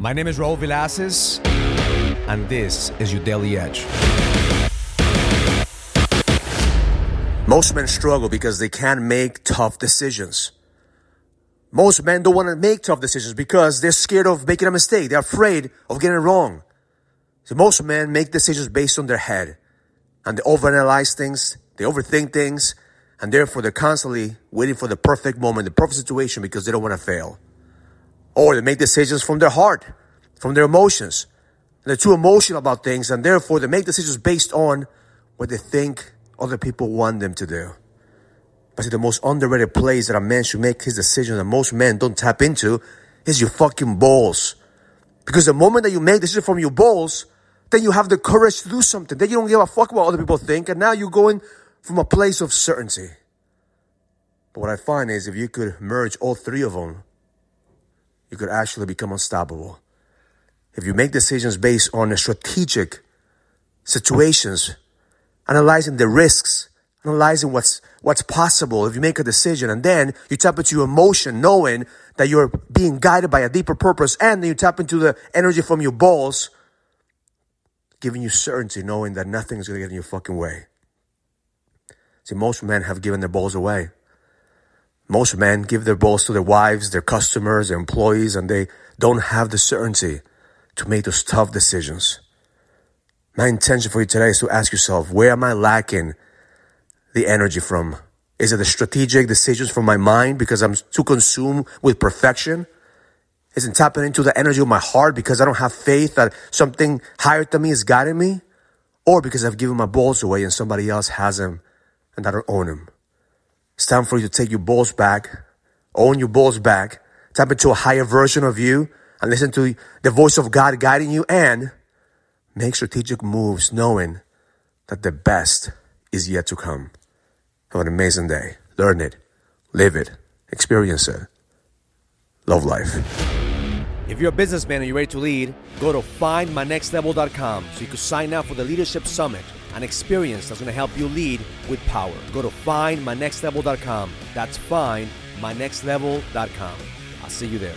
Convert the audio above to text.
My name is Raul Villacis, and this is your Daily Edge. Most men struggle because they can't make tough decisions. Most men don't want to make tough decisions because they're scared of making a mistake. They're afraid of getting it wrong. So most men make decisions based on their head and they overanalyze things, they overthink things, and therefore they're constantly waiting for the perfect moment, the perfect situation because they don't want to fail. Or they make decisions from their heart, from their emotions. They're too emotional about things and therefore they make decisions based on what they think other people want them to do. But see, the most underrated place that a man should make his decision that most men don't tap into is your fucking balls. Because the moment that you make decision from your balls, then you have the courage to do something. Then you don't give a fuck what other people think. And now you're going from a place of certainty. But what I find is if you could merge all three of them, you could actually become unstoppable. If you make decisions based on strategic situations, analyzing the risks, analyzing what's what's possible if you make a decision and then you tap into your emotion knowing that you're being guided by a deeper purpose and then you tap into the energy from your balls giving you certainty knowing that nothing is going to get in your fucking way see most men have given their balls away most men give their balls to their wives their customers their employees and they don't have the certainty to make those tough decisions my intention for you today is to ask yourself, where am I lacking the energy from? Is it the strategic decisions from my mind because I'm too consumed with perfection? Is it tapping into the energy of my heart because I don't have faith that something higher than me is guiding me? Or because I've given my balls away and somebody else has them and I don't own them? It's time for you to take your balls back, own your balls back, tap into a higher version of you and listen to the voice of God guiding you and Make strategic moves knowing that the best is yet to come. Have an amazing day. Learn it, live it, experience it. Love life. If you're a businessman and you're ready to lead, go to findmynextlevel.com so you can sign up for the Leadership Summit, an experience that's going to help you lead with power. Go to findmynextlevel.com. That's findmynextlevel.com. I'll see you there.